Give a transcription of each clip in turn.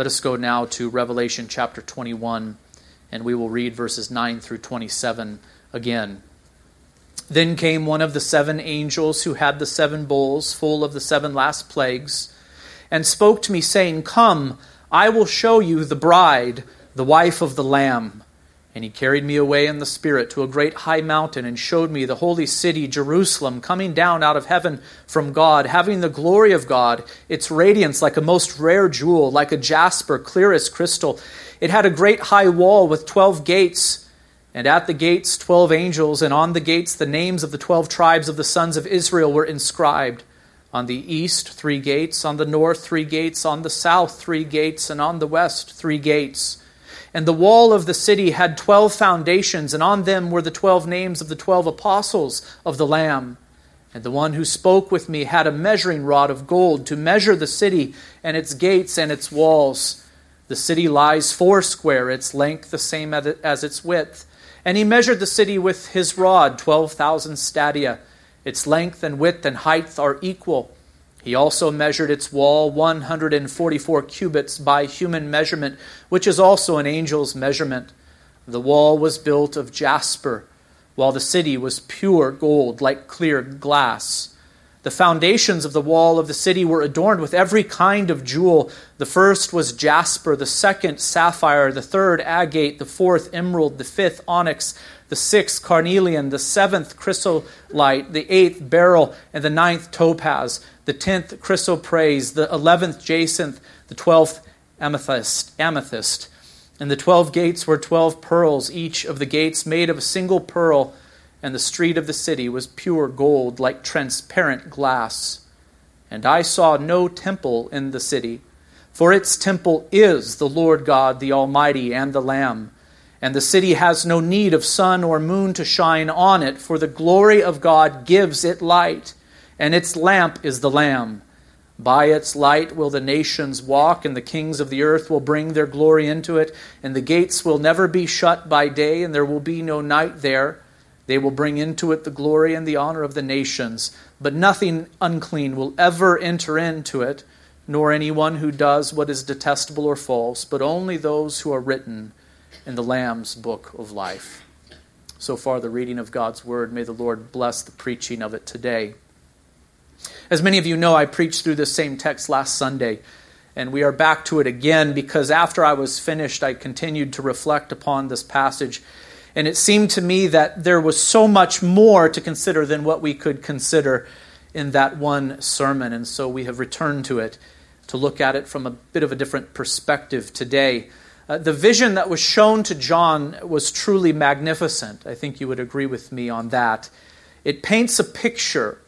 Let us go now to Revelation chapter 21, and we will read verses 9 through 27 again. Then came one of the seven angels who had the seven bowls full of the seven last plagues, and spoke to me, saying, Come, I will show you the bride, the wife of the Lamb. And he carried me away in the Spirit to a great high mountain and showed me the holy city, Jerusalem, coming down out of heaven from God, having the glory of God, its radiance like a most rare jewel, like a jasper, clear as crystal. It had a great high wall with twelve gates, and at the gates twelve angels, and on the gates the names of the twelve tribes of the sons of Israel were inscribed. On the east, three gates, on the north, three gates, on the south, three gates, and on the west, three gates. And the wall of the city had twelve foundations, and on them were the twelve names of the twelve apostles of the Lamb. And the one who spoke with me had a measuring rod of gold to measure the city and its gates and its walls. The city lies foursquare, its length the same as its width. And he measured the city with his rod, twelve thousand stadia. Its length and width and height are equal. He also measured its wall 144 cubits by human measurement, which is also an angel's measurement. The wall was built of jasper, while the city was pure gold, like clear glass. The foundations of the wall of the city were adorned with every kind of jewel. The first was jasper, the second sapphire, the third agate, the fourth emerald, the fifth onyx, the sixth carnelian, the seventh chrysolite, the eighth beryl, and the ninth topaz the tenth chrysoprase, the eleventh jacinth, the twelfth amethyst. amethyst. And the twelve gates were twelve pearls, each of the gates made of a single pearl, and the street of the city was pure gold, like transparent glass. And I saw no temple in the city, for its temple is the Lord God, the Almighty, and the Lamb. And the city has no need of sun or moon to shine on it, for the glory of God gives it light and its lamp is the Lamb. By its light will the nations walk, and the kings of the earth will bring their glory into it, and the gates will never be shut by day, and there will be no night there. They will bring into it the glory and the honor of the nations, but nothing unclean will ever enter into it, nor anyone who does what is detestable or false, but only those who are written in the Lamb's book of life. So far, the reading of God's word. May the Lord bless the preaching of it today. As many of you know, I preached through this same text last Sunday, and we are back to it again because after I was finished, I continued to reflect upon this passage. And it seemed to me that there was so much more to consider than what we could consider in that one sermon. And so we have returned to it to look at it from a bit of a different perspective today. Uh, the vision that was shown to John was truly magnificent. I think you would agree with me on that. It paints a picture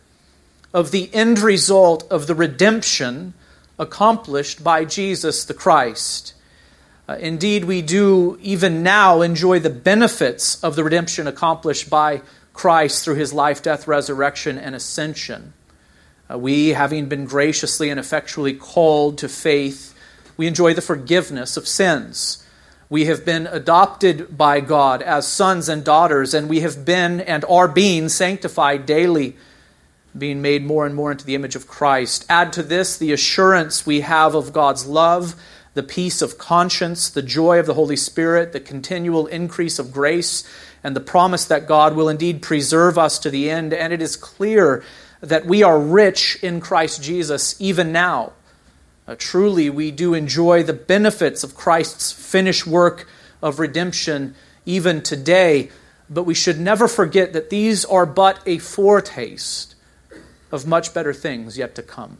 of the end result of the redemption accomplished by Jesus the Christ. Uh, indeed, we do even now enjoy the benefits of the redemption accomplished by Christ through his life, death, resurrection, and ascension. Uh, we, having been graciously and effectually called to faith, we enjoy the forgiveness of sins. We have been adopted by God as sons and daughters, and we have been and are being sanctified daily being made more and more into the image of Christ. Add to this the assurance we have of God's love, the peace of conscience, the joy of the Holy Spirit, the continual increase of grace, and the promise that God will indeed preserve us to the end. And it is clear that we are rich in Christ Jesus even now. Uh, truly, we do enjoy the benefits of Christ's finished work of redemption even today, but we should never forget that these are but a foretaste of much better things yet to come.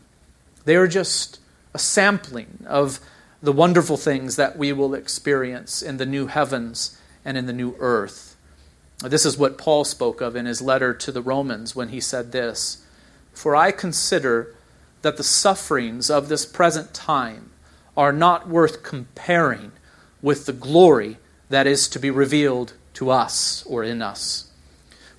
They are just a sampling of the wonderful things that we will experience in the new heavens and in the new earth. This is what Paul spoke of in his letter to the Romans when he said this For I consider that the sufferings of this present time are not worth comparing with the glory that is to be revealed to us or in us.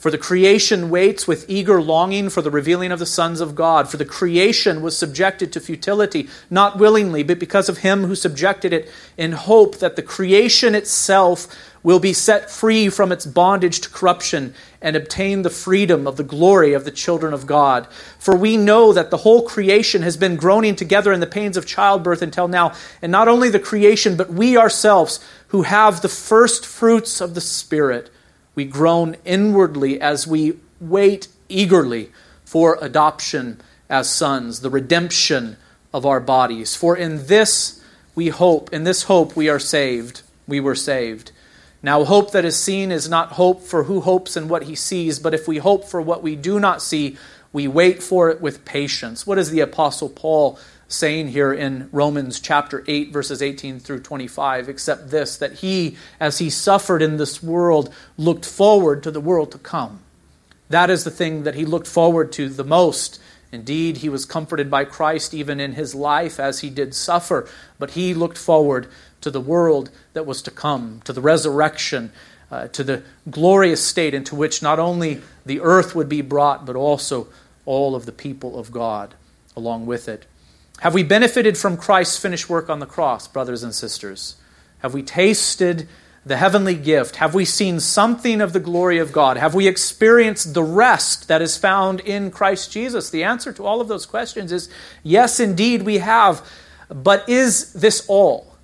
For the creation waits with eager longing for the revealing of the sons of God. For the creation was subjected to futility, not willingly, but because of him who subjected it, in hope that the creation itself will be set free from its bondage to corruption and obtain the freedom of the glory of the children of God. For we know that the whole creation has been groaning together in the pains of childbirth until now. And not only the creation, but we ourselves, who have the first fruits of the Spirit we groan inwardly as we wait eagerly for adoption as sons, the redemption of our bodies. For in this we hope, in this hope we are saved. We were saved. Now, hope that is seen is not hope for who hopes in what he sees, but if we hope for what we do not see, we wait for it with patience. What is the Apostle Paul saying here in Romans chapter 8, verses 18 through 25, except this that he, as he suffered in this world, looked forward to the world to come. That is the thing that he looked forward to the most. Indeed, he was comforted by Christ even in his life as he did suffer, but he looked forward to the world that was to come, to the resurrection, uh, to the glorious state into which not only the earth would be brought, but also all of the people of God along with it. Have we benefited from Christ's finished work on the cross, brothers and sisters? Have we tasted the heavenly gift? Have we seen something of the glory of God? Have we experienced the rest that is found in Christ Jesus? The answer to all of those questions is yes, indeed, we have. But is this all?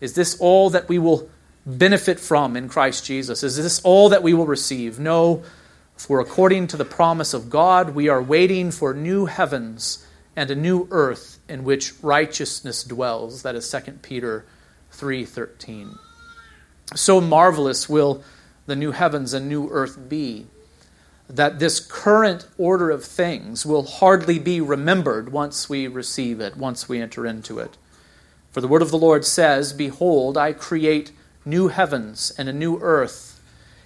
Is this all that we will benefit from in Christ Jesus? Is this all that we will receive? No, for according to the promise of God, we are waiting for new heavens and a new earth in which righteousness dwells. That is 2 Peter 3:13. So marvelous will the new heavens and new earth be that this current order of things will hardly be remembered once we receive it, once we enter into it. For the word of the Lord says, Behold, I create new heavens and a new earth,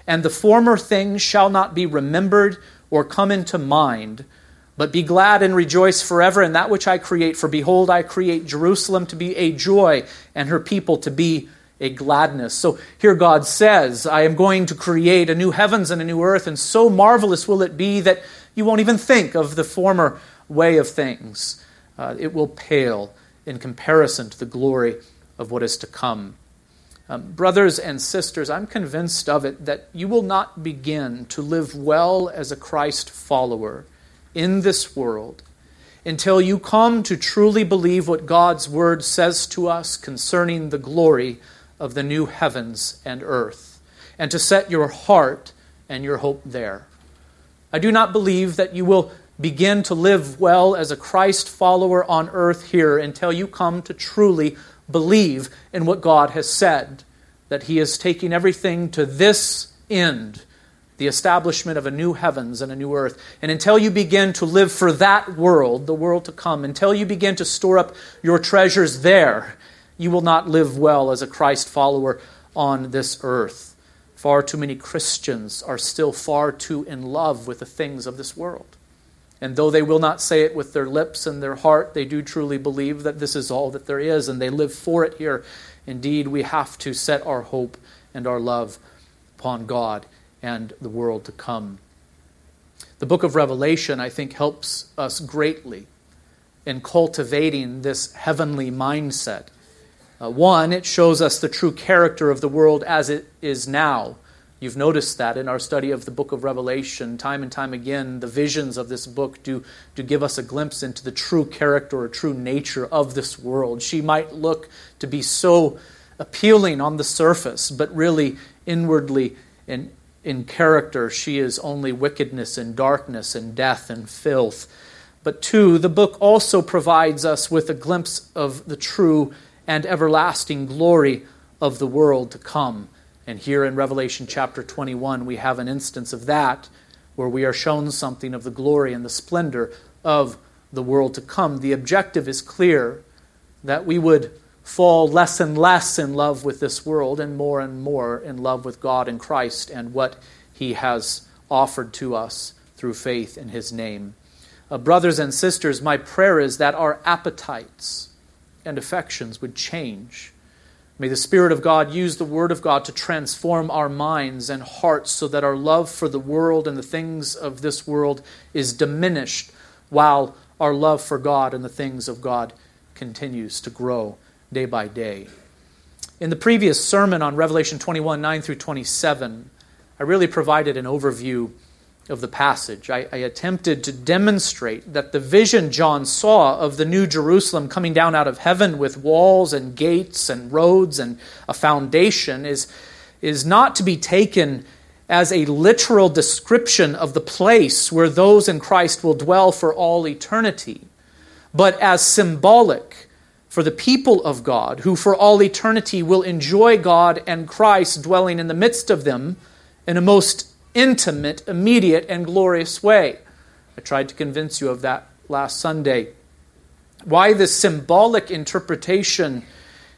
and the former things shall not be remembered or come into mind but be glad and rejoice forever in that which I create. For behold, I create Jerusalem to be a joy, and her people to be a gladness. So here God says, I am going to create a new heavens and a new earth, and so marvelous will it be that you won't even think of the former way of things. Uh, it will pale in comparison to the glory of what is to come. Um, brothers and sisters, I'm convinced of it that you will not begin to live well as a Christ follower in this world until you come to truly believe what God's Word says to us concerning the glory of the new heavens and earth, and to set your heart and your hope there. I do not believe that you will begin to live well as a Christ follower on earth here until you come to truly believe in what God has said, that He is taking everything to this end the establishment of a new heavens and a new earth. And until you begin to live for that world, the world to come, until you begin to store up your treasures there, you will not live well as a Christ follower on this earth. Far too many Christians are still far too in love with the things of this world. And though they will not say it with their lips and their heart, they do truly believe that this is all that there is, and they live for it here. Indeed, we have to set our hope and our love upon God and the world to come. The book of Revelation, I think, helps us greatly in cultivating this heavenly mindset. Uh, one, it shows us the true character of the world as it is now. You've noticed that in our study of the book of Revelation, time and time again, the visions of this book do, do give us a glimpse into the true character or true nature of this world. She might look to be so appealing on the surface, but really inwardly and in character, she is only wickedness and darkness and death and filth. But two, the book also provides us with a glimpse of the true and everlasting glory of the world to come. And here in Revelation chapter 21, we have an instance of that where we are shown something of the glory and the splendor of the world to come. The objective is clear that we would fall less and less in love with this world and more and more in love with God and Christ and what He has offered to us through faith in His name. Uh, brothers and sisters, my prayer is that our appetites and affections would change, May the Spirit of God use the Word of God to transform our minds and hearts so that our love for the world and the things of this world is diminished while our love for God and the things of God continues to grow day by day. In the previous sermon on Revelation 21 9 through 27, I really provided an overview of the passage. I, I, attempted to demonstrate that the vision John saw of the New Jerusalem coming down out of heaven with walls and gates and roads and a foundation is, is not to be taken as a literal description of the place where those in Christ will dwell for all eternity, but as symbolic for the people of God who for all eternity will enjoy God and Christ dwelling in the midst of them in a most intimate, immediate, and glorious way. I tried to convince you of that last Sunday. Why this symbolic interpretation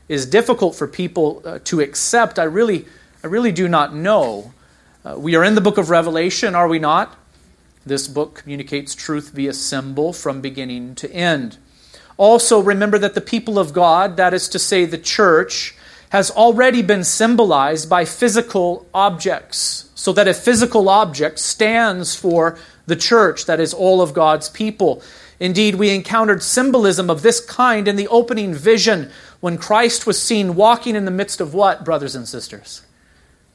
is difficult for people uh, to accept, I really, I really do not know. Uh, we are in the book of Revelation, are we not? This book communicates truth via symbol from beginning to end. Also, remember that the people of God, that is to say, the church, has already been symbolized by physical objects, so that a physical object stands for the church, that is, all of God's people. Indeed, we encountered symbolism of this kind in the opening vision when Christ was seen walking in the midst of what, brothers and sisters?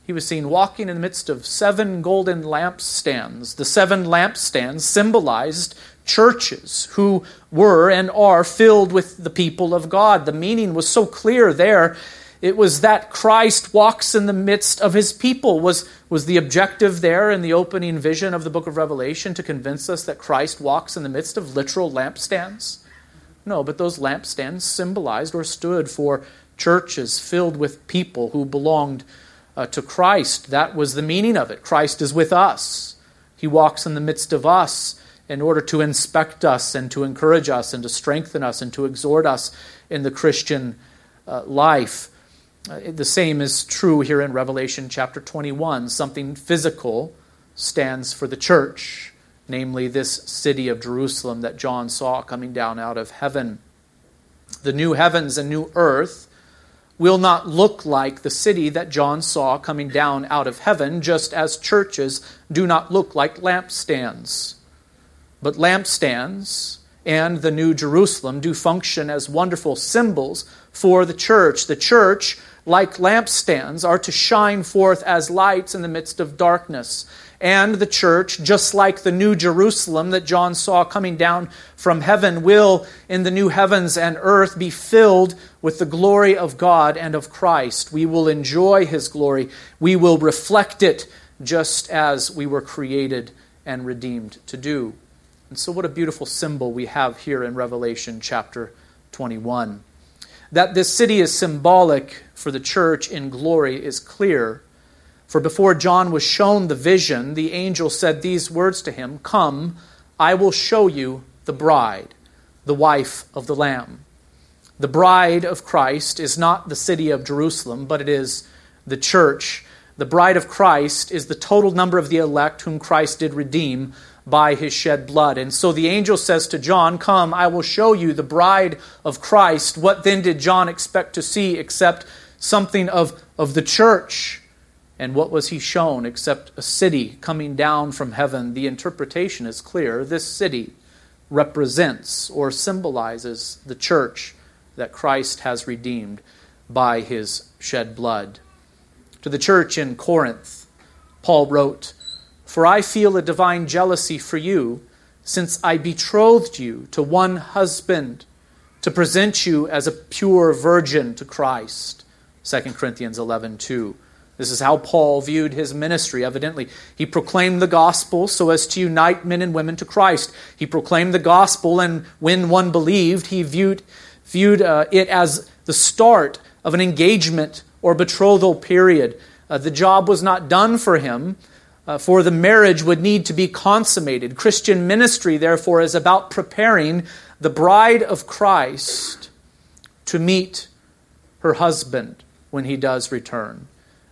He was seen walking in the midst of seven golden lampstands. The seven lampstands symbolized churches who were and are filled with the people of God. The meaning was so clear there it was that Christ walks in the midst of his people. Was, was the objective there in the opening vision of the book of Revelation to convince us that Christ walks in the midst of literal lampstands? No, but those lampstands symbolized or stood for churches filled with people who belonged uh, to Christ. That was the meaning of it. Christ is with us, He walks in the midst of us in order to inspect us and to encourage us and to strengthen us and to exhort us in the Christian uh, life. Uh, the same is true here in Revelation chapter 21. Something physical stands for the church, namely this city of Jerusalem that John saw coming down out of heaven. The new heavens and new earth will not look like the city that John saw coming down out of heaven, just as churches do not look like lampstands. But lampstands and the New Jerusalem do function as wonderful symbols for the church. The church like lampstands, are to shine forth as lights in the midst of darkness. And the church, just like the New Jerusalem that John saw coming down from heaven, will, in the new heavens and earth, be filled with the glory of God and of Christ. We will enjoy his glory. We will reflect it just as we were created and redeemed to do. And so, what a beautiful symbol we have here in Revelation chapter 21. That this city is symbolic for the church in glory is clear. For before John was shown the vision, the angel said these words to him Come, I will show you the bride, the wife of the Lamb. The bride of Christ is not the city of Jerusalem, but it is the church. The bride of Christ is the total number of the elect whom Christ did redeem by his shed blood. And so the angel says to John, Come, I will show you the bride of Christ. What then did John expect to see except something of, of the church? And what was he shown except a city coming down from heaven? The interpretation is clear. This city represents or symbolizes the church that Christ has redeemed by his shed blood. To the church in Corinth, Paul wrote, for I feel a divine jealousy for you, since I betrothed you to one husband to present you as a pure virgin to Christ. 2 Corinthians 11 2. This is how Paul viewed his ministry, evidently. He proclaimed the gospel so as to unite men and women to Christ. He proclaimed the gospel, and when one believed, he viewed, viewed uh, it as the start of an engagement or betrothal period. Uh, the job was not done for him uh, for the marriage would need to be consummated. Christian ministry, therefore, is about preparing the bride of Christ to meet her husband when he does return.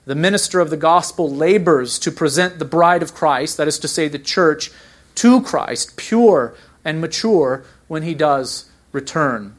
The minister of the gospel labors to present the bride of Christ, that is to say, the church, to Christ, pure and mature, when he does return.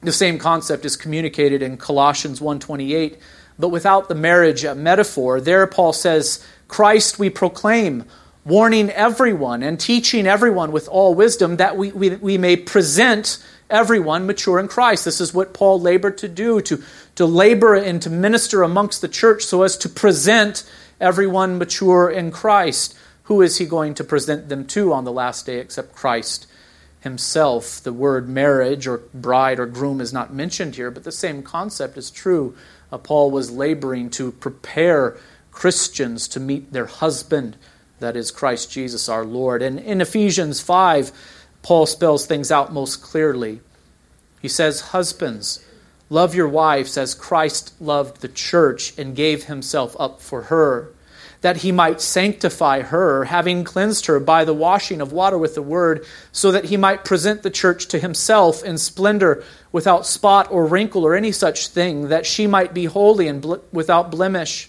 The same concept is communicated in Colossians 1:28, but without the marriage metaphor, there Paul says, "Christ we proclaim, warning everyone and teaching everyone with all wisdom that we, we, we may present everyone mature in Christ." This is what Paul labored to do, to, to labor and to minister amongst the church so as to present everyone mature in Christ. Who is he going to present them to on the last day except Christ himself? The word marriage or bride or groom is not mentioned here, but the same concept is true. Uh, Paul was laboring to prepare Christians to meet their husband, that is Christ Jesus our Lord. And in Ephesians 5, Paul spells things out most clearly. He says, Husbands, love your wives as Christ loved the church and gave himself up for her that he might sanctify her, having cleansed her by the washing of water with the word, so that he might present the church to himself in splendor, without spot or wrinkle or any such thing, that she might be holy and bl- without blemish.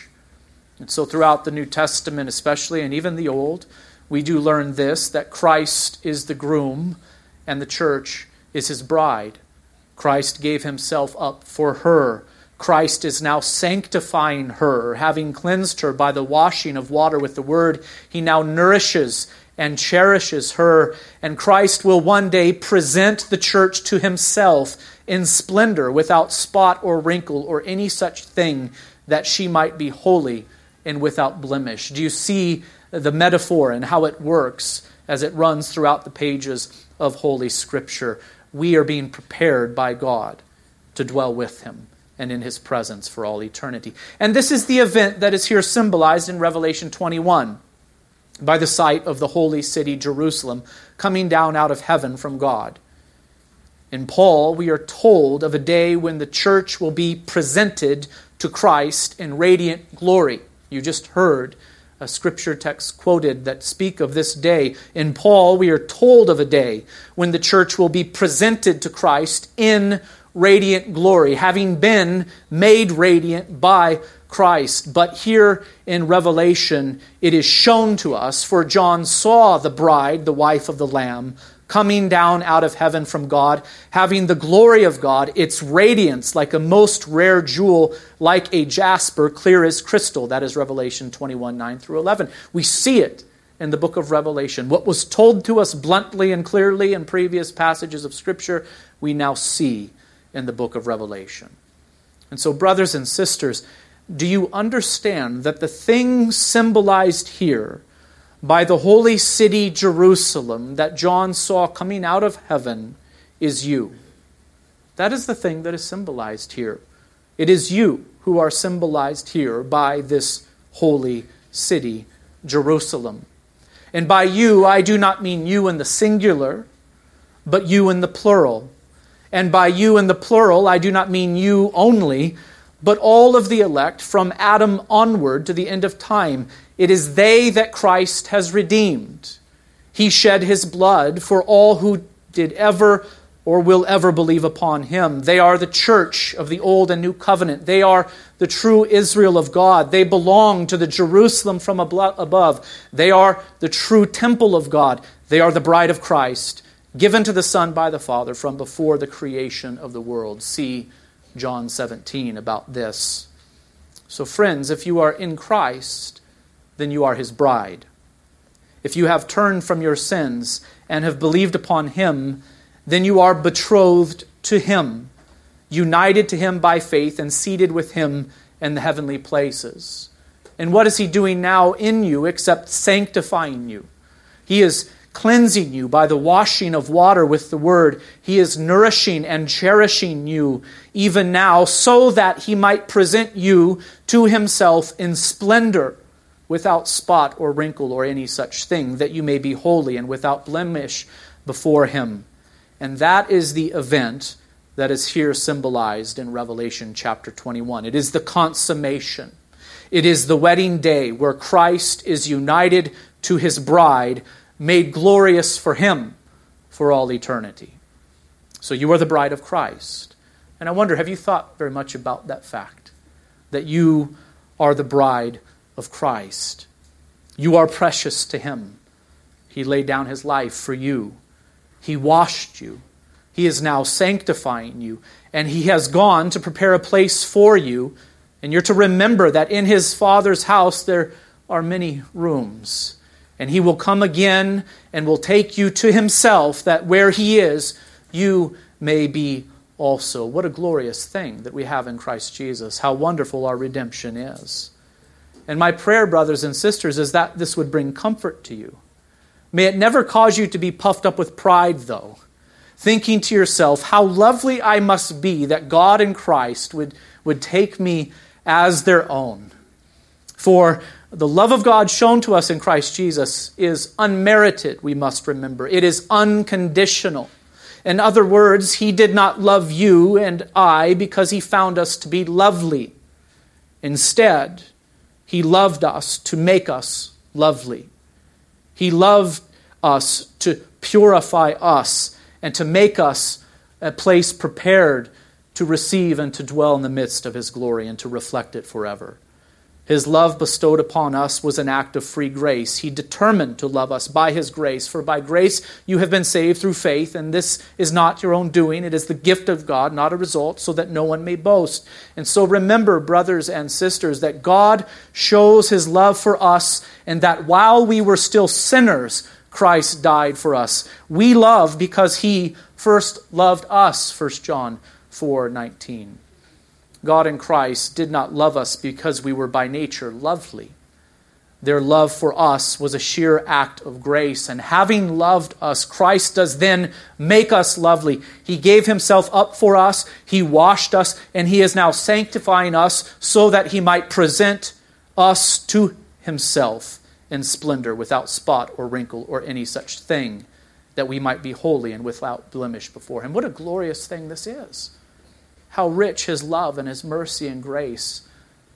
And so, throughout the New Testament, especially, and even the Old, we do learn this that Christ is the groom and the church is his bride. Christ gave himself up for her. Christ is now sanctifying her, having cleansed her by the washing of water with the word. He now nourishes and cherishes her, and Christ will one day present the church to himself in splendor, without spot or wrinkle or any such thing, that she might be holy and without blemish. Do you see the metaphor and how it works as it runs throughout the pages of Holy Scripture? We are being prepared by God to dwell with Him and in His presence for all eternity. And this is the event that is here symbolized in Revelation 21 by the sight of the holy city Jerusalem coming down out of heaven from God. In Paul, we are told of a day when the church will be presented to Christ in radiant glory. You just heard a scripture text quoted that speak of this day. In Paul, we are told of a day when the church will be presented to Christ in radiant glory, having been made radiant by Christ. But here in Revelation, it is shown to us, for John saw the bride, the wife of the Lamb, coming down out of heaven from God, having the glory of God, its radiance like a most rare jewel, like a jasper, clear as crystal. That is Revelation 21 9 through 11. We see it in the book of Revelation. What was told to us bluntly and clearly in previous passages of Scripture, we now see in the book of Revelation. And so, brothers and sisters, do you understand that the thing symbolized here by the holy city Jerusalem that John saw coming out of heaven is you. That is the thing that is symbolized here. It is you who are symbolized here by this holy city, Jerusalem. And by you, I do not mean you in the singular, but you in the plural. And by you in the plural, I do not mean you only, but all of the elect from Adam onward to the end of time. It is they that Christ has redeemed. He shed his blood for all who did ever or will ever believe upon him. They are the church of the Old and New Covenant. They are the true Israel of God. They belong to the Jerusalem from above. They are the true temple of God. They are the bride of Christ, given to the Son by the Father from before the creation of the world. See John 17 about this. So, friends, if you are in Christ, then you are his bride. If you have turned from your sins and have believed upon him, then you are betrothed to him, united to him by faith, and seated with him in the heavenly places. And what is he doing now in you except sanctifying you? He is cleansing you by the washing of water with the word. He is nourishing and cherishing you even now so that he might present you to himself in splendor without spot or wrinkle or any such thing, that you may be holy and without blemish before him. And that is the event that is here symbolized in Revelation chapter 21. It is the consummation. It is the wedding day where Christ is united to his bride, made glorious for him for all eternity. So you are the bride of Christ. And I wonder, have you thought very much about that fact? That you are the bride of Christ. You are precious to him. He laid down his life for you. He washed you. He is now sanctifying you. And he has gone to prepare a place for you. And you're to remember that in his Father's house there are many rooms. And he will come again and will take you to himself, that where he is, you may be also. What a glorious thing that we have in Christ Jesus. How wonderful our redemption is. And my prayer, brothers and sisters, is that this would bring comfort to you. May it never cause you to be puffed up with pride, though, thinking to yourself, how lovely I must be that God in Christ would, would take me as their own. For the love of God shown to us in Christ Jesus is unmerited, we must remember. It is unconditional. In other words, He did not love you and I because He found us to be lovely. Instead, He loved us to make us lovely. He loved us to purify us and to make us a place prepared to receive and to dwell in the midst of His glory and to reflect it forever. His love bestowed upon us was an act of free grace. He determined to love us by His grace. For by grace you have been saved through faith, and this is not your own doing. It is the gift of God, not a result, so that no one may boast. And so remember, brothers and sisters, that God shows His love for us, and that while we were still sinners, Christ died for us. We love because He first loved us, 1 John 4 19. God in Christ did not love us because we were by nature lovely. Their love for us was a sheer act of grace. And having loved us, Christ does then make us lovely. He gave himself up for us, He washed us, and He is now sanctifying us so that He might present us to Himself in splendor, without spot or wrinkle or any such thing, that we might be holy and without blemish before Him. What a glorious thing this is! How rich his love and his mercy and grace.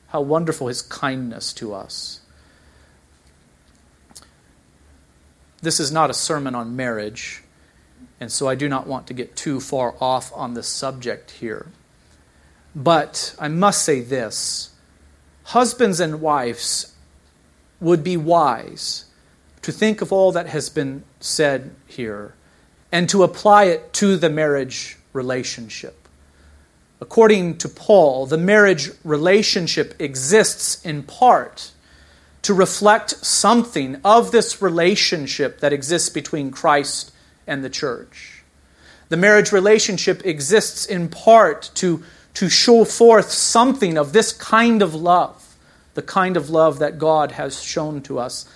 How wonderful his kindness to us. This is not a sermon on marriage, and so I do not want to get too far off on this subject here. But I must say this husbands and wives would be wise to think of all that has been said here and to apply it to the marriage relationship. According to Paul, the marriage relationship exists in part to reflect something of this relationship that exists between Christ and the church. The marriage relationship exists in part to, to show forth something of this kind of love, the kind of love that God has shown to us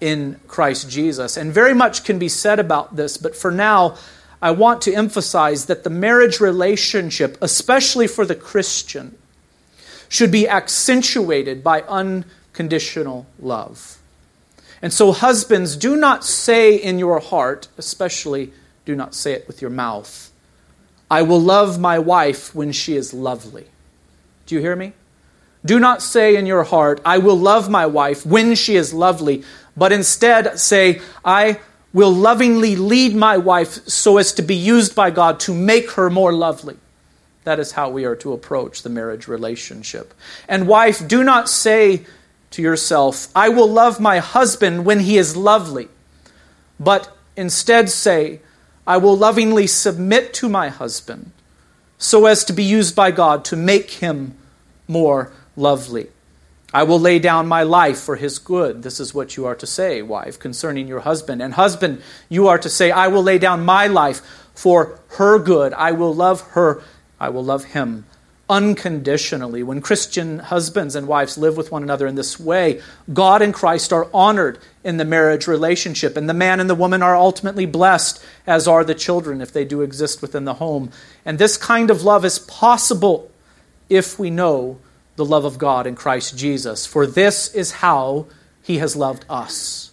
in Christ Jesus. And very much can be said about this, but for now, I want to emphasize that the marriage relationship, especially for the Christian, should be accentuated by unconditional love. And so, husbands, do not say in your heart, especially do not say it with your mouth, I will love my wife when she is lovely. Do you hear me? Do not say in your heart, I will love my wife when she is lovely, but instead say, I will lovingly lead my wife so as to be used by God to make her more lovely. That is how we are to approach the marriage relationship. And, wife, do not say to yourself, I will love my husband when he is lovely, but instead say, I will lovingly submit to my husband so as to be used by God to make him more lovely. I will lay down my life for his good. This is what you are to say, wife, concerning your husband. And husband, you are to say, I will lay down my life for her good. I will love her. I will love him unconditionally. When Christian husbands and wives live with one another in this way, God and Christ are honored in the marriage relationship, and the man and the woman are ultimately blessed, as are the children if they do exist within the home. And this kind of love is possible if we know the love of God in Christ Jesus. For this is how he has loved us.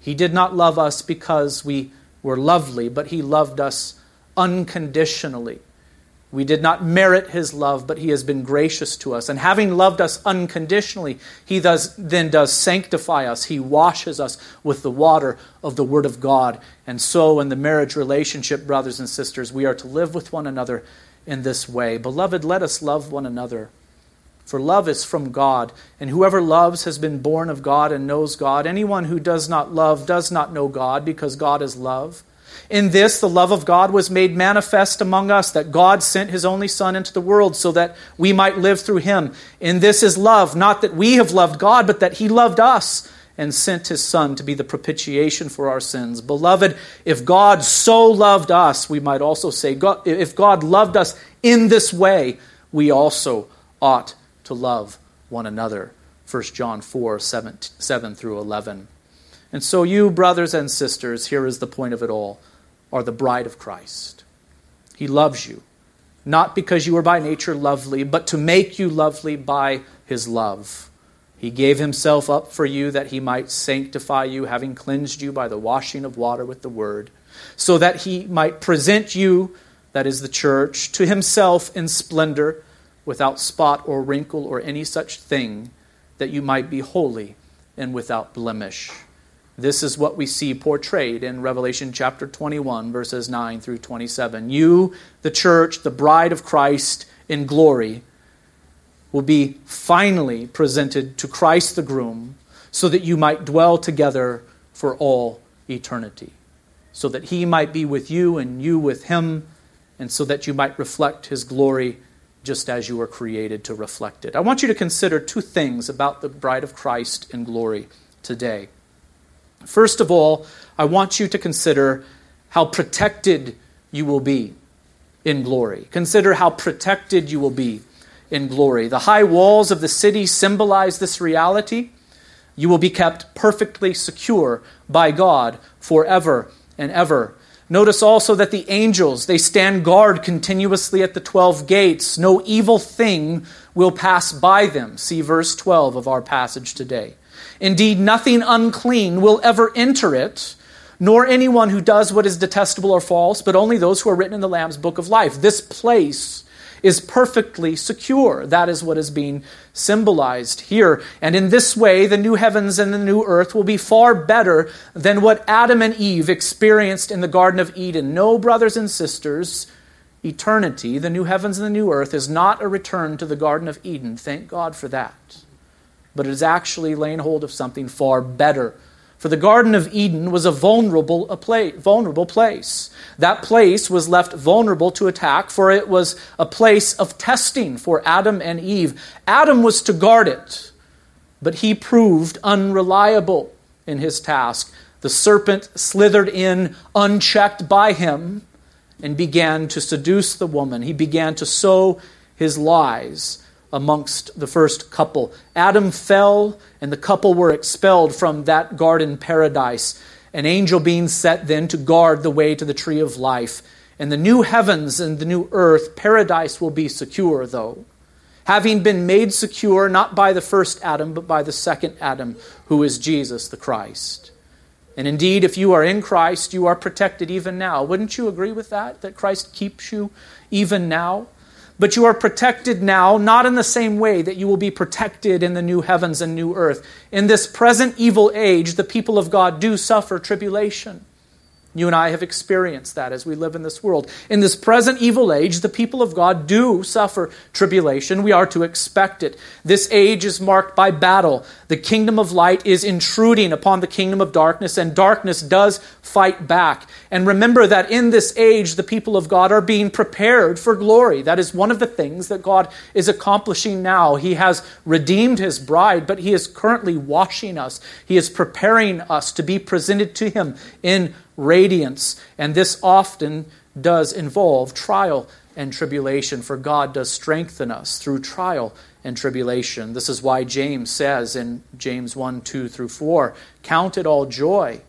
He did not love us because we were lovely, but he loved us unconditionally We did not merit his love, but he has been gracious to us. And having loved us unconditionally, he does, then does sanctify us. He washes us with the water of the Word of God. And so, in the marriage relationship, brothers and sisters, we are to live with one another in this way. Beloved, let us love one another. For love is from God, and whoever loves has been born of God and knows God. Anyone who does not love does not know God, because God is love. In this, the love of God was made manifest among us, that God sent his only Son into the world so that we might live through him. In this is love, not that we have loved God, but that he loved us and sent his Son to be the propitiation for our sins. Beloved, if God so loved us, we might also say, if God loved us in this way, we also ought to love one another. 1 John 4 7, 7 through 11. And so, you, brothers and sisters, here is the point of it all are the bride of Christ. He loves you, not because you are by nature lovely, but to make you lovely by his love. He gave himself up for you that he might sanctify you, having cleansed you by the washing of water with the word, so that he might present you, that is the church, to himself in splendor, without spot or wrinkle or any such thing, that you might be holy and without blemish. This is what we see portrayed in Revelation chapter 21, verses 9 through 27. You, the church, the bride of Christ in glory, will be finally presented to Christ the groom so that you might dwell together for all eternity. So that he might be with you and you with him, and so that you might reflect his glory just as you were created to reflect it. I want you to consider two things about the bride of Christ in glory today. First of all, I want you to consider how protected you will be in glory. Consider how protected you will be in glory. The high walls of the city symbolize this reality. You will be kept perfectly secure by God forever and ever. Notice also that the angels, they stand guard continuously at the 12 gates. No evil thing will pass by them. See verse 12 of our passage today. Indeed, nothing unclean will ever enter it, nor anyone who does what is detestable or false, but only those who are written in the Lamb's book of life. This place is perfectly secure. That is what is being symbolized here. And in this way, the new heavens and the new earth will be far better than what Adam and Eve experienced in the Garden of Eden. No, brothers and sisters, eternity, the new heavens and the new earth, is not a return to the Garden of Eden. Thank God for that but it is actually laying hold of something far better. For the Garden of Eden was a vulnerable, a place, vulnerable place. That place was left vulnerable to attack, for it was a place of testing for Adam and Eve. Adam was to guard it, but he proved unreliable in his task. The serpent slithered in unchecked by him and began to seduce the woman. He began to sow his lies amongst the first couple. Adam fell, and the couple were expelled from that garden paradise. An angel being set then to guard the way to the tree of life. And the new heavens and the new earth, paradise will be secure, though. Having been made secure not by the first Adam, but by the second Adam, who is Jesus the Christ. And indeed, if you are in Christ, you are protected even now. Wouldn't you agree with that? That Christ keeps you even now? But you are protected now, not in the same way that you will be protected in the new heavens and new earth. In this present evil age, the people of God do suffer tribulation. You and I have experienced that as we live in this world. In this present evil age, the people of God do suffer tribulation. We are to expect it. This age is marked by battle. The kingdom of light is intruding upon the kingdom of darkness, and darkness does fight back. And remember that in this age, the people of God are being prepared for glory. That is one of the things that God is accomplishing now. He has redeemed his bride, but he is currently washing us. He is preparing us to be presented to him in radiance. And this often does involve trial and tribulation, for God does strengthen us through trial and tribulation. This is why James says in James 1 2 through 4 Count it all joy,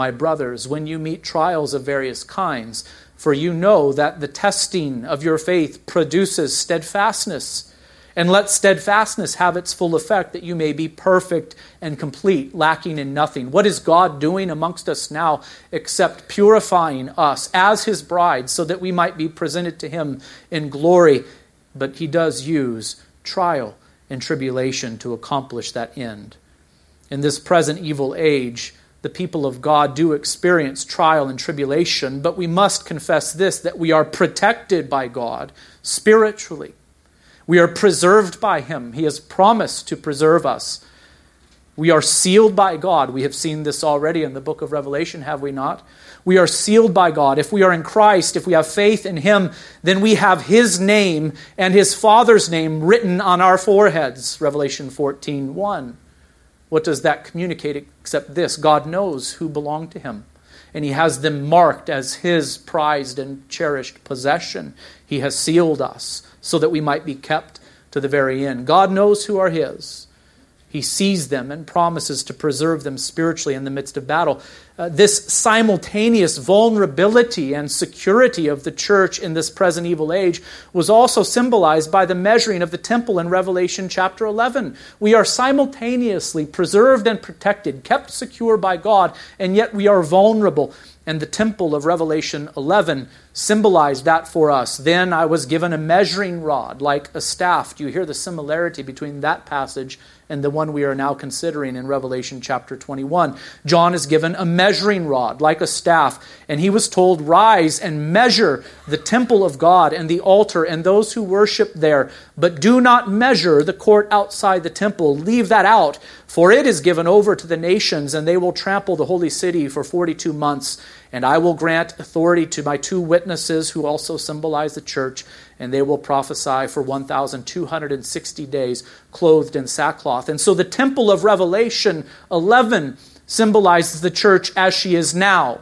my brothers, when you meet trials of various kinds, for you know that the testing of your faith produces steadfastness. And let steadfastness have its full effect, that you may be perfect and complete, lacking in nothing. What is God doing amongst us now except purifying us as his bride so that we might be presented to him in glory? But he does use trial and tribulation to accomplish that end. In this present evil age, the people of God do experience trial and tribulation, but we must confess this that we are protected by God spiritually. We are preserved by Him. He has promised to preserve us. We are sealed by God. We have seen this already in the book of Revelation, have we not? We are sealed by God. If we are in Christ, if we have faith in Him, then we have His name and His Father's name written on our foreheads. Revelation 14 1. What does that communicate except this? God knows who belong to him, and he has them marked as his prized and cherished possession. He has sealed us so that we might be kept to the very end. God knows who are his. He sees them and promises to preserve them spiritually in the midst of battle. Uh, this simultaneous vulnerability and security of the church in this present evil age was also symbolized by the measuring of the temple in Revelation chapter 11. We are simultaneously preserved and protected, kept secure by God, and yet we are vulnerable. And the temple of Revelation 11 symbolized that for us. Then I was given a measuring rod like a staff. Do you hear the similarity between that passage and the one we are now considering in Revelation chapter 21. John is given a measuring rod, like a staff, and he was told, Rise and measure the temple of God and the altar and those who worship there, but do not measure the court outside the temple. Leave that out, for it is given over to the nations, and they will trample the holy city for 42 months. And I will grant authority to my two witnesses, who also symbolize the church, and they will prophesy for 1,260 days, clothed in sackcloth. And so the temple of Revelation 11 symbolizes the church as she is now,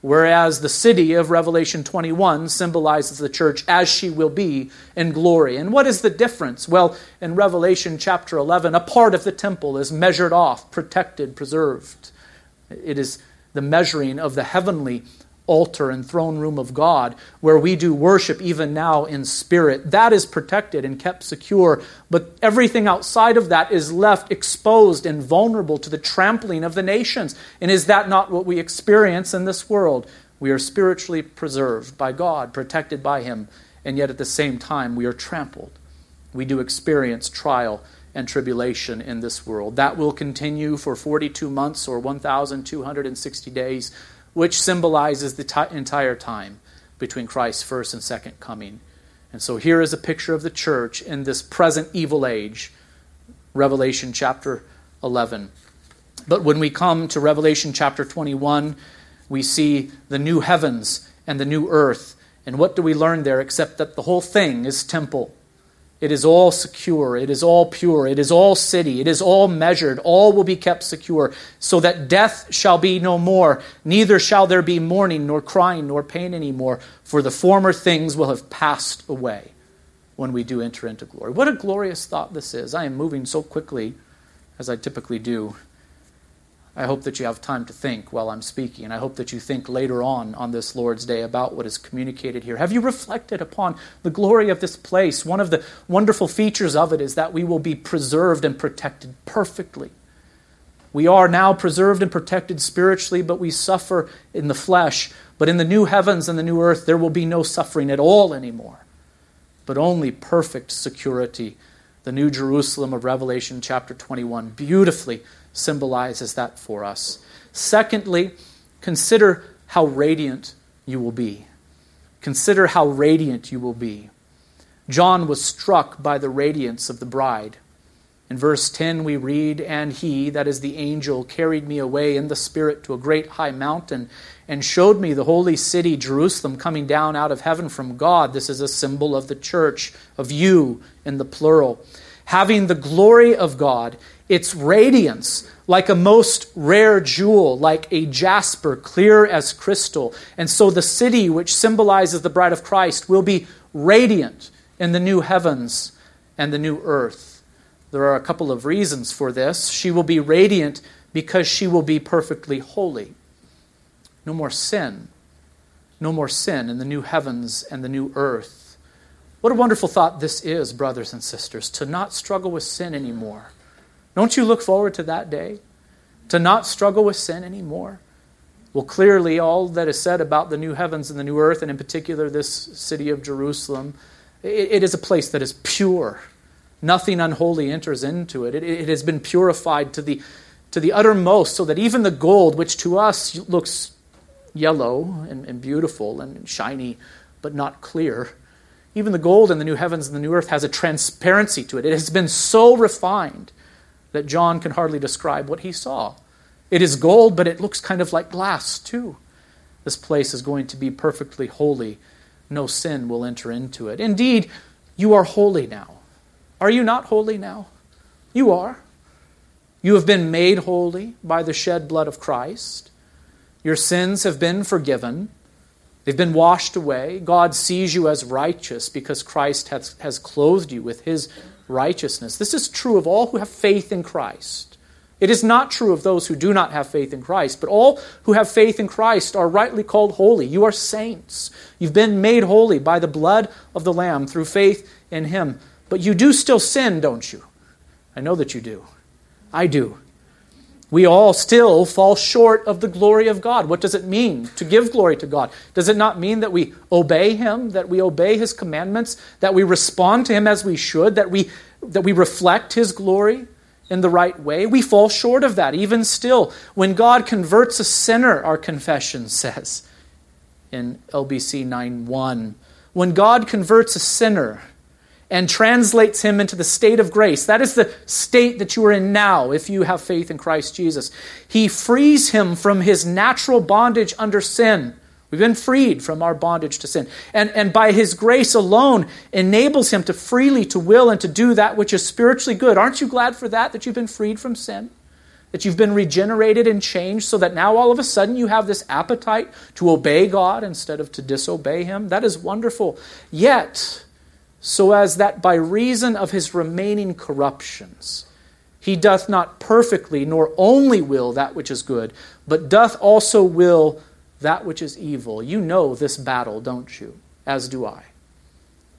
whereas the city of Revelation 21 symbolizes the church as she will be in glory. And what is the difference? Well, in Revelation chapter 11, a part of the temple is measured off, protected, preserved. It is the measuring of the heavenly altar and throne room of God, where we do worship even now in spirit. That is protected and kept secure, but everything outside of that is left exposed and vulnerable to the trampling of the nations. And is that not what we experience in this world? We are spiritually preserved by God, protected by Him, and yet at the same time we are trampled. We do experience trial and tribulation in this world. That will continue for 42 months or 1,260 days, which symbolizes the t- entire time between Christ's first and second coming. And so here is a picture of the church in this present evil age, Revelation chapter 11. But when we come to Revelation chapter 21, we see the new heavens and the new earth. And what do we learn there except that the whole thing is temple? It is all secure. It is all pure. It is all city. It is all measured. All will be kept secure, so that death shall be no more. Neither shall there be mourning, nor crying, nor pain any more, for the former things will have passed away when we do enter into glory. What a glorious thought this is. I am moving so quickly, as I typically do. I hope that you have time to think while I'm speaking. And I hope that you think later on on this Lord's Day about what is communicated here. Have you reflected upon the glory of this place? One of the wonderful features of it is that we will be preserved and protected perfectly. We are now preserved and protected spiritually, but we suffer in the flesh. But in the new heavens and the new earth, there will be no suffering at all anymore, but only perfect security. The New Jerusalem of Revelation chapter 21 beautifully symbolizes that for us. Secondly, consider how radiant you will be. Consider how radiant you will be. John was struck by the radiance of the bride. In verse 10, we read, And he, that is the angel, carried me away in the Spirit to a great high mountain and showed me the holy city, Jerusalem, coming down out of heaven from God. This is a symbol of the church, of you in the plural. Having the glory of God its radiance like a most rare jewel, like a jasper, clear as crystal. And so the city, which symbolizes the bride of Christ, will be radiant in the new heavens and the new earth. There are a couple of reasons for this. She will be radiant because she will be perfectly holy. No more sin. No more sin in the new heavens and the new earth. What a wonderful thought this is, brothers and sisters, to not struggle with sin anymore. Don't you look forward to that day? To not struggle with sin anymore? Well, clearly, all that is said about the new heavens and the new earth, and in particular this city of Jerusalem, it, it is a place that is pure. Nothing unholy enters into it. it. It has been purified to the, to the uttermost, so that even the gold, which to us looks yellow and, and beautiful and shiny, but not clear, even the gold in the new heavens and the new earth has a transparency to it. It has been so refined that John can hardly describe what he saw. It is gold, but it looks kind of like glass, too. This place is going to be perfectly holy. No sin will enter into it. Indeed, you are holy now. Are you not holy now? You are. You have been made holy by the shed blood of Christ. Your sins have been forgiven. They've been washed away. God sees you as righteous because Christ has, has clothed you with his righteousness. This is true of all who have faith in Christ. It is not true of those who do not have faith in Christ, but all who have faith in Christ are rightly called holy. You are saints. You've been made holy by the blood of the Lamb through faith in him. But you do still sin, don't you? I know that you do. I do. We all still fall short of the glory of God. What does it mean to give glory to God? Does it not mean that we obey Him, that we obey His commandments, that we respond to Him as we should, that we, that we reflect His glory in the right way? We fall short of that, even still. When God converts a sinner, our confession says in LBC 9 1. When God converts a sinner, and translates him into the state of grace. That is the state that you are in now if you have faith in Christ Jesus. He frees him from his natural bondage under sin. We've been freed from our bondage to sin. And, and by his grace alone enables him to freely to will and to do that which is spiritually good. Aren't you glad for that, that you've been freed from sin? That you've been regenerated and changed so that now all of a sudden you have this appetite to obey God instead of to disobey him? That is wonderful. Yet, so as that by reason of his remaining corruptions, he doth not perfectly nor only will that which is good, but doth also will that which is evil. You know this battle, don't you? As do I.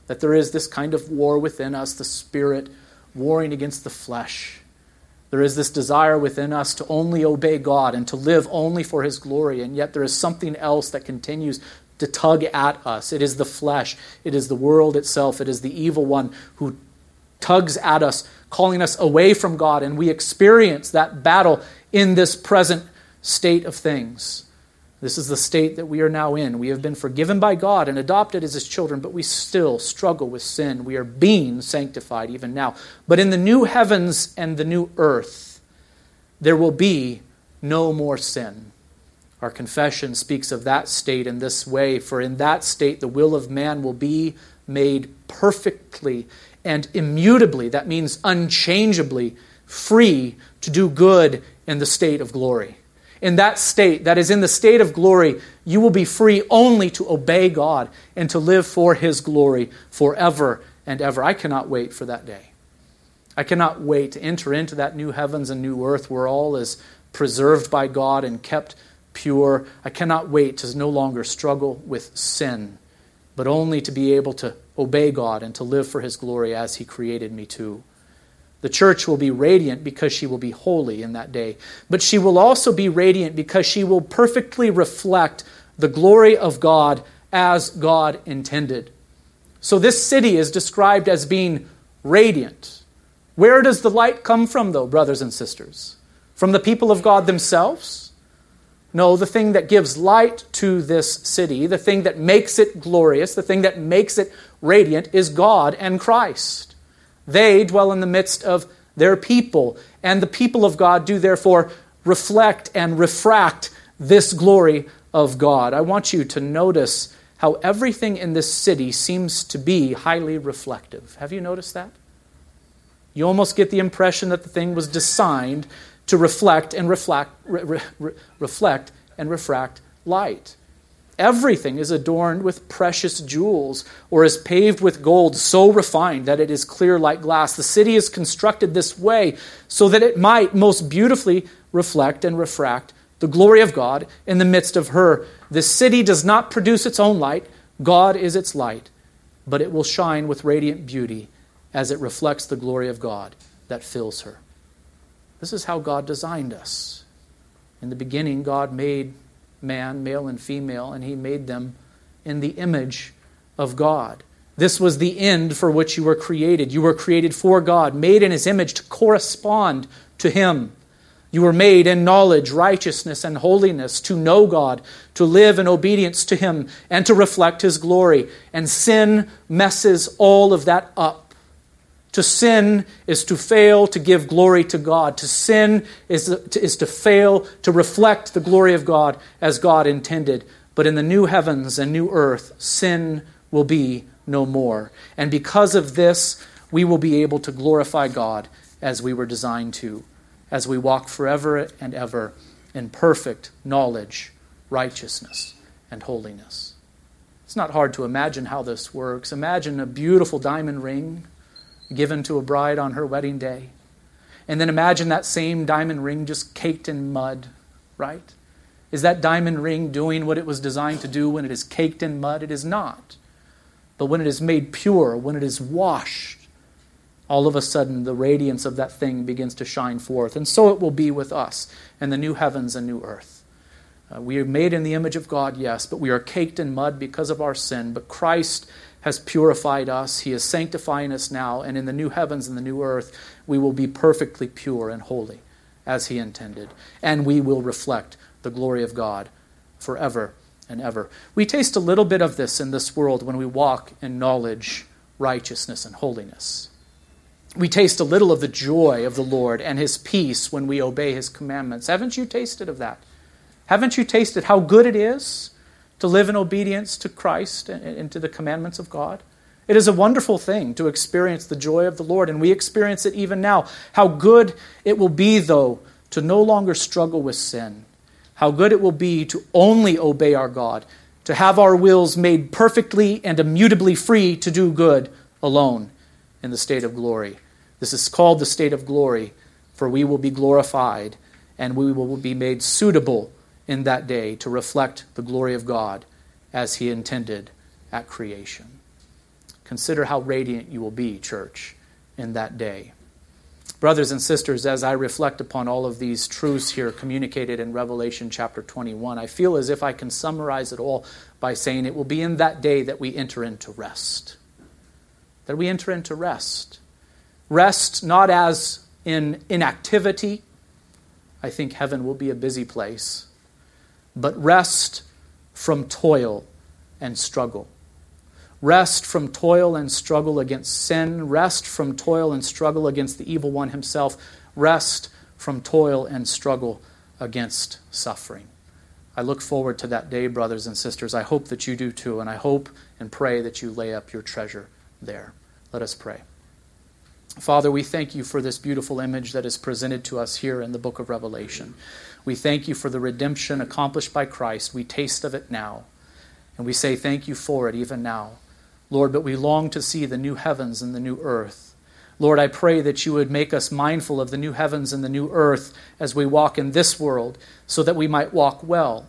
That there is this kind of war within us, the spirit warring against the flesh. There is this desire within us to only obey God and to live only for His glory, and yet there is something else that continues to tug at us. It is the flesh, it is the world itself, it is the evil one who tugs at us, calling us away from God, and we experience that battle in this present state of things. This is the state that we are now in. We have been forgiven by God and adopted as His children, but we still struggle with sin. We are being sanctified even now. But in the new heavens and the new earth, there will be no more sin. Our confession speaks of that state in this way For in that state, the will of man will be made perfectly and immutably, that means unchangeably, free to do good in the state of glory. In that state, that is in the state of glory, you will be free only to obey God and to live for His glory forever and ever. I cannot wait for that day. I cannot wait to enter into that new heavens and new earth where all is preserved by God and kept pure. I cannot wait to no longer struggle with sin, but only to be able to obey God and to live for His glory as He created me to. The church will be radiant because she will be holy in that day, but she will also be radiant because she will perfectly reflect the glory of God as God intended. So this city is described as being radiant. Where does the light come from, though, brothers and sisters? From the people of God themselves? No, the thing that gives light to this city, the thing that makes it glorious, the thing that makes it radiant is God and Christ. They dwell in the midst of their people, and the people of God do therefore reflect and refract this glory of God. I want you to notice how everything in this city seems to be highly reflective. Have you noticed that? You almost get the impression that the thing was designed to reflect and reflect, re, re, reflect and refract light. Everything is adorned with precious jewels or is paved with gold so refined that it is clear like glass. The city is constructed this way so that it might most beautifully reflect and refract the glory of God in the midst of her. The city does not produce its own light, God is its light. but it will shine with radiant beauty as it reflects the glory of God that fills her. This is how God designed us. In the beginning, God made man, male and female, and he made them in the image of God. This was the end for which you were created. You were created for God, made in his image to correspond to him. You were made in knowledge, righteousness, and holiness to know God, to live in obedience to Him, and to reflect His glory. And sin messes all of that up. To sin is to fail to give glory to God. To sin is to, is to fail to reflect the glory of God as God intended. But in the new heavens and new earth, sin will be no more. And because of this, we will be able to glorify God as we were designed to as we walk forever and ever in perfect knowledge, righteousness, and holiness. It's not hard to imagine how this works. Imagine a beautiful diamond ring given to a bride on her wedding day. And then imagine that same diamond ring just caked in mud, right? Is that diamond ring doing what it was designed to do when it is caked in mud? It is not. But when it is made pure, when it is washed, all of a sudden the radiance of that thing begins to shine forth. And so it will be with us in the new heavens and new earth. Uh, we are made in the image of God, yes, but we are caked in mud because of our sin. But Christ has purified us, He is sanctifying us now, and in the new heavens and the new earth, we will be perfectly pure and holy as He intended. And we will reflect the glory of God forever and ever. We taste a little bit of this in this world when we walk in knowledge, righteousness, and holiness we taste a little of the joy of the Lord and his peace when we obey his commandments. Haven't you tasted of that? Haven't you tasted how good it is to live in obedience to Christ and to the commandments of God? It is a wonderful thing to experience the joy of the Lord, and we experience it even now. How good it will be, though, to no longer struggle with sin. How good it will be to only obey our God, to have our wills made perfectly and immutably free to do good alone in the state of glory. This is called the state of glory, for we will be glorified and we will be made suitable in that day to reflect the glory of God as He intended at creation. Consider how radiant you will be, church, in that day. Brothers and sisters, as I reflect upon all of these truths here communicated in Revelation chapter 21, I feel as if I can summarize it all by saying it will be in that day that we enter into rest that we enter into rest. Rest not as in inactivity. I think heaven will be a busy place, but rest from toil and struggle. Rest from toil and struggle against sin. Rest from toil and struggle against the evil one himself. Rest from toil and struggle against suffering. I look forward to that day, brothers and sisters. I hope that you do too, and I hope and pray that you lay up your treasure there. Let us pray. Father, we thank you for this beautiful image that is presented to us here in the book of Revelation. We thank you for the redemption accomplished by Christ. We taste of it now. And we say thank you for it even now. Lord, but we long to see the new heavens and the new earth. Lord, I pray that you would make us mindful of the new heavens and the new earth as we walk in this world, so that we might walk well.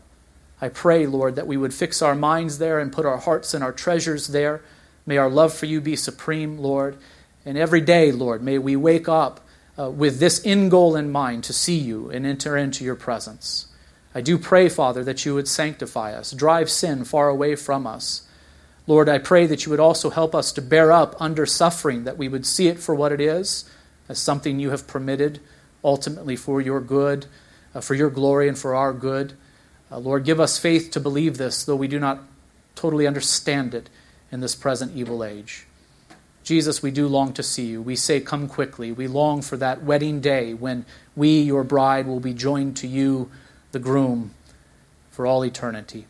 I pray, Lord, that we would fix our minds there and put our hearts and our treasures there May our love for you be supreme, Lord. And every day, Lord, may we wake up uh, with this end goal in mind to see you and enter into your presence. I do pray, Father, that you would sanctify us, drive sin far away from us. Lord, I pray that you would also help us to bear up under suffering, that we would see it for what it is, as something you have permitted, ultimately for your good, uh, for your glory, and for our good. Uh, Lord, give us faith to believe this, though we do not totally understand it in this present evil age. Jesus, we do long to see you. We say, Come quickly. We long for that wedding day when we, your bride, will be joined to you, the groom, for all eternity.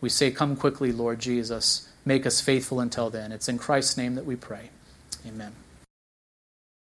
We say, Come quickly, Lord Jesus. Make us faithful until then. It's in Christ's name that we pray. Amen.